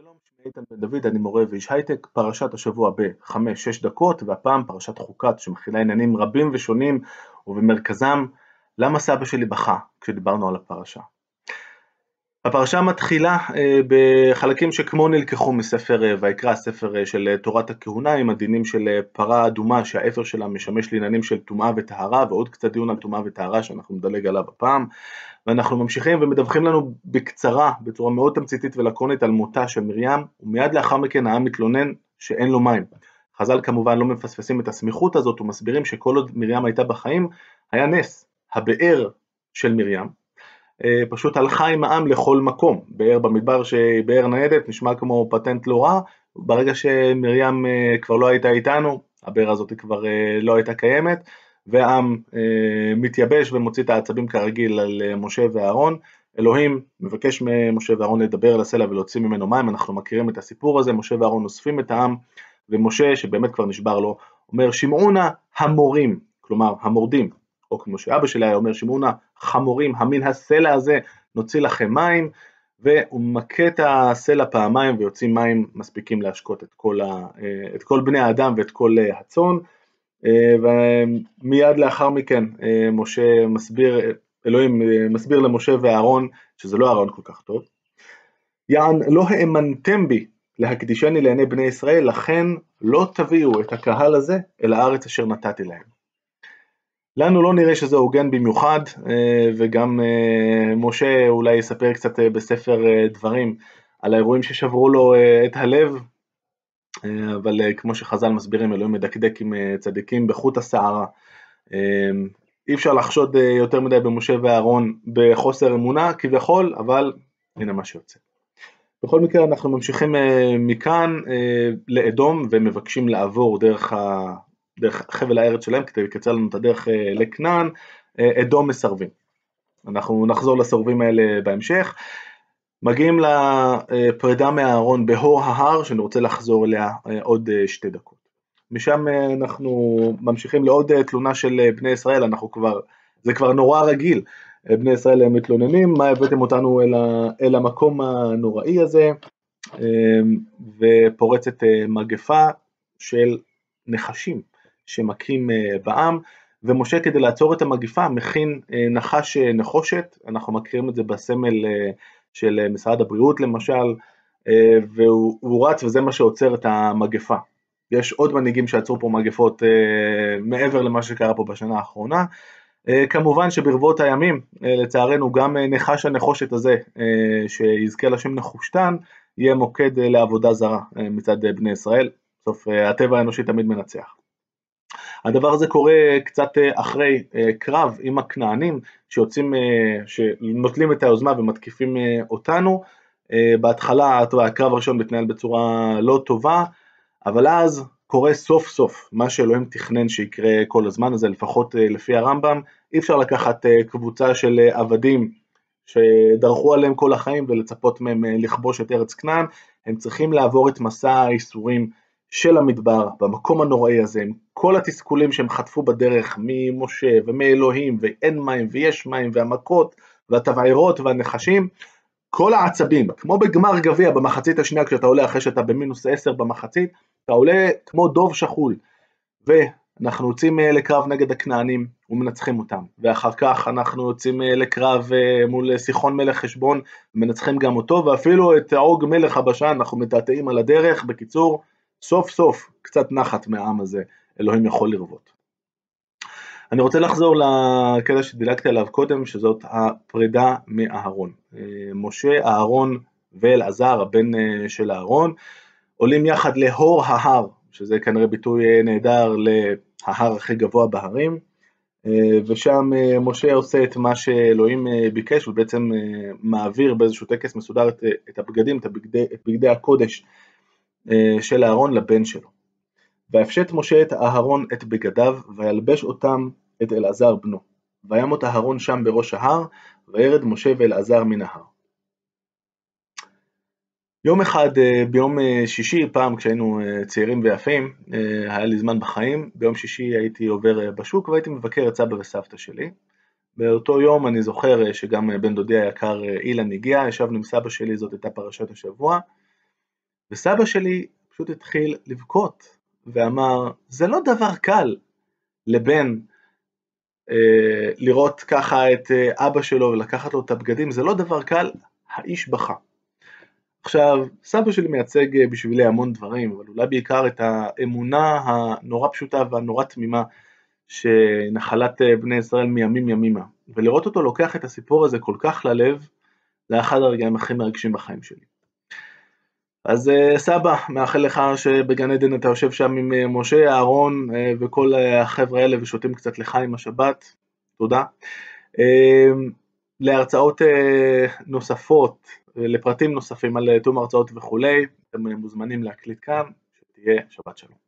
שלום, שמי איתן בן דוד, אני מורה ואיש הייטק, פרשת השבוע ב-5-6 דקות, והפעם פרשת חוקת שמכילה עניינים רבים ושונים, ובמרכזם, למה סבא שלי בכה כשדיברנו על הפרשה. הפרשה מתחילה אה, בחלקים שכמו נלקחו מספר אה, ויקרא, ספר אה, של תורת הכהונה, עם הדינים של פרה אדומה שהאפר שלה משמש לעניינים של טומאה וטהרה, ועוד קצת דיון על טומאה וטהרה שאנחנו נדלג עליו הפעם. ואנחנו ממשיכים ומדווחים לנו בקצרה, בצורה מאוד תמציתית ולקונית, על מותה של מרים, ומיד לאחר מכן העם מתלונן שאין לו מים. חז"ל כמובן לא מפספסים את הסמיכות הזאת ומסבירים שכל עוד מרים הייתה בחיים, היה נס. הבאר של מרים, פשוט הלכה עם העם לכל מקום. באר במדבר שהיא באר ניידת, נשמע כמו פטנט לא רע, ברגע שמרים אה, כבר לא הייתה איתנו, הבאר הזאת כבר אה, לא הייתה קיימת, והעם אה, מתייבש ומוציא את העצבים כרגיל על אה, משה ואהרון. אלוהים מבקש ממשה ואהרון לדבר על הסלע ולהוציא ממנו מים, אנחנו מכירים את הסיפור הזה, משה ואהרון אוספים את העם, ומשה, שבאמת כבר נשבר לו, אומר שמעו נא המורים, כלומר המורדים, או כמו שאבא שלי היה אומר, שמעו נא חמורים, המין הסלע הזה, נוציא לכם מים, והוא מכה את הסלע פעמיים ויוצאים מים מספיקים להשקות את כל, ה, אה, את כל בני האדם ואת כל הצאן. אה, ומיד לאחר מכן אה, משה מסביר, אלוהים אה, מסביר למשה ואהרון שזה לא אהרון כל כך טוב. יען לא האמנתם בי להקדישני לעיני בני ישראל, לכן לא תביאו את הקהל הזה אל הארץ אשר נתתי להם. לנו לא נראה שזה הוגן במיוחד, וגם משה אולי יספר קצת בספר דברים על האירועים ששברו לו את הלב, אה, אבל אה, כמו שחז"ל מסבירים, אלוהים מדקדק עם אה, צדיקים בחוט השערה. אי אפשר לחשוד יותר מדי במשה ואהרון בחוסר אמונה כביכול, אבל הנה מה שיוצא. בכל מקרה אנחנו ממשיכים מכאן לאדום ומבקשים לעבור דרך. דרך חבל הארץ שלהם כדי לקצר לנו את הדרך לכנען, אדום מסרבים. אנחנו נחזור לסורבים האלה בהמשך. מגיעים לפרידה מהארון בהור ההר, שאני רוצה לחזור אליה אה, עוד אה, שתי דקות. משם אה, אנחנו ממשיכים לעוד תלונה של בני ישראל, אנחנו כבר, זה כבר נורא רגיל, בני ישראל מתלוננים, מה הבאתם אותנו אל, ה, אל המקום הנוראי הזה, ופורצת מגפה של נחשים שמכים בעם, ומשה כדי לעצור את המגפה מכין נחש נחושת, אנחנו מכירים את זה בסמל של אה, משרד הבריאות למשל, אה, והוא רץ וזה מה שעוצר את המגפה. יש עוד מנהיגים שעצרו פה מגפות אה, מעבר למה שקרה פה בשנה האחרונה. כמובן שברבות הימים, לצערנו, גם נחש הנחושת הזה, שיזכה לשם נחושתן, יהיה מוקד לעבודה זרה מצד בני ישראל. בסוף הטבע האנושי תמיד מנצח. הדבר הזה קורה קצת אה, אחרי אה, קרב עם הכנענים שיוצאים, אה, שנוטלים את היוזמה ומתקיפים אותנו. בהתחלה הקרב הראשון מתנהל בצורה לא טובה, אבל אז קורה סוף סוף מה שאלוהים תכנן שיקרה כל הזמן הזה, לפחות לפי הרמב"ם, אי אפשר לקחת קבוצה של עבדים שדרכו עליהם כל החיים ולצפות מהם לכבוש את ארץ כנען, הם צריכים לעבור את מסע האיסורים של המדבר, במקום הנוראי הזה, עם כל התסכולים שהם חטפו בדרך ממשה ומאלוהים, ואין מים ויש מים, והמכות, והתבערות והנחשים, כל העצבים, כמו בגמר גביע במחצית השנייה, כשאתה עולה אחרי שאתה במינוס 10 במחצית, אתה עולה כמו דוב שחול, ואנחנו יוצאים אה, לקרב נגד הכנענים ומנצחים אותם, ואחר כך אנחנו יוצאים אה, לקרב אה, מול סיחון מלך חשבון, ומנצחים גם אותו, ואפילו את עוג מלך הבשן אנחנו מתעתעים על הדרך, בקיצור, סוף סוף קצת נחת מהעם הזה, אלוהים יכול לרוות. אני רוצה לחזור לקטע שדילגתי עליו קודם, שזאת הפרידה מאהרון. אה, משה, אהרון ואלעזר, הבן אה, של אהרון, עולים יחד להור ההר, שזה כנראה ביטוי אה, נהדר להר הכי גבוה בהרים, ושם משה עושה את מה שאלוהים ביקש, ובעצם מעביר באיזשהו טקס מסודר את הבגדים, את בגדי, הקודש של אהרון לבן שלו. ויפשט משה את אהרון את בגדיו, וילבש אותם את אלעזר בנו. וימות אהרון שם בראש ההר, וירד משה ואלעזר מן ההר. יום אחד, אה, ביום אה, שישי, פעם כשהיינו צעירים ויפים, היה לי זמן בחיים, ביום שישי הייתי עובר בשוק והייתי מבקר את סבא וסבתא שלי. באותו יום אני זוכר שגם בן דודי היקר אילן הגיע, ישבנו עם סבא שלי, זאת הייתה פרשת השבוע, וסבא שלי פשוט התחיל לבכות, ואמר, זה לא דבר קל לבן אה, לראות ככה את אה, אבא שלו ולקחת לו את הבגדים, זה לא דבר קל, האיש בכה. עכשיו, סבא שלי מייצג אה, בשבילי המון דברים, אבל אולי בעיקר את האמונה הנורא פשוטה והנורא תמימה שנחלת אה, בני ישראל מימים ימימה. ולראות אותו לוקח את הסיפור הזה כל כך ללב, זה אחד הרגעים הכי מרגשים בחיים שלי. אז אה, סבא, מאחל לך שבגן עדן אתה יושב שם עם משה, אהרון וכל החבר'ה האלה ושותים קצת לחיים השבת, תודה. להרצאות נוספות לפרטים נוספים על תום הרצאות וכולי, אתם מוזמנים להקליט כאן, שתהיה שבת שלום.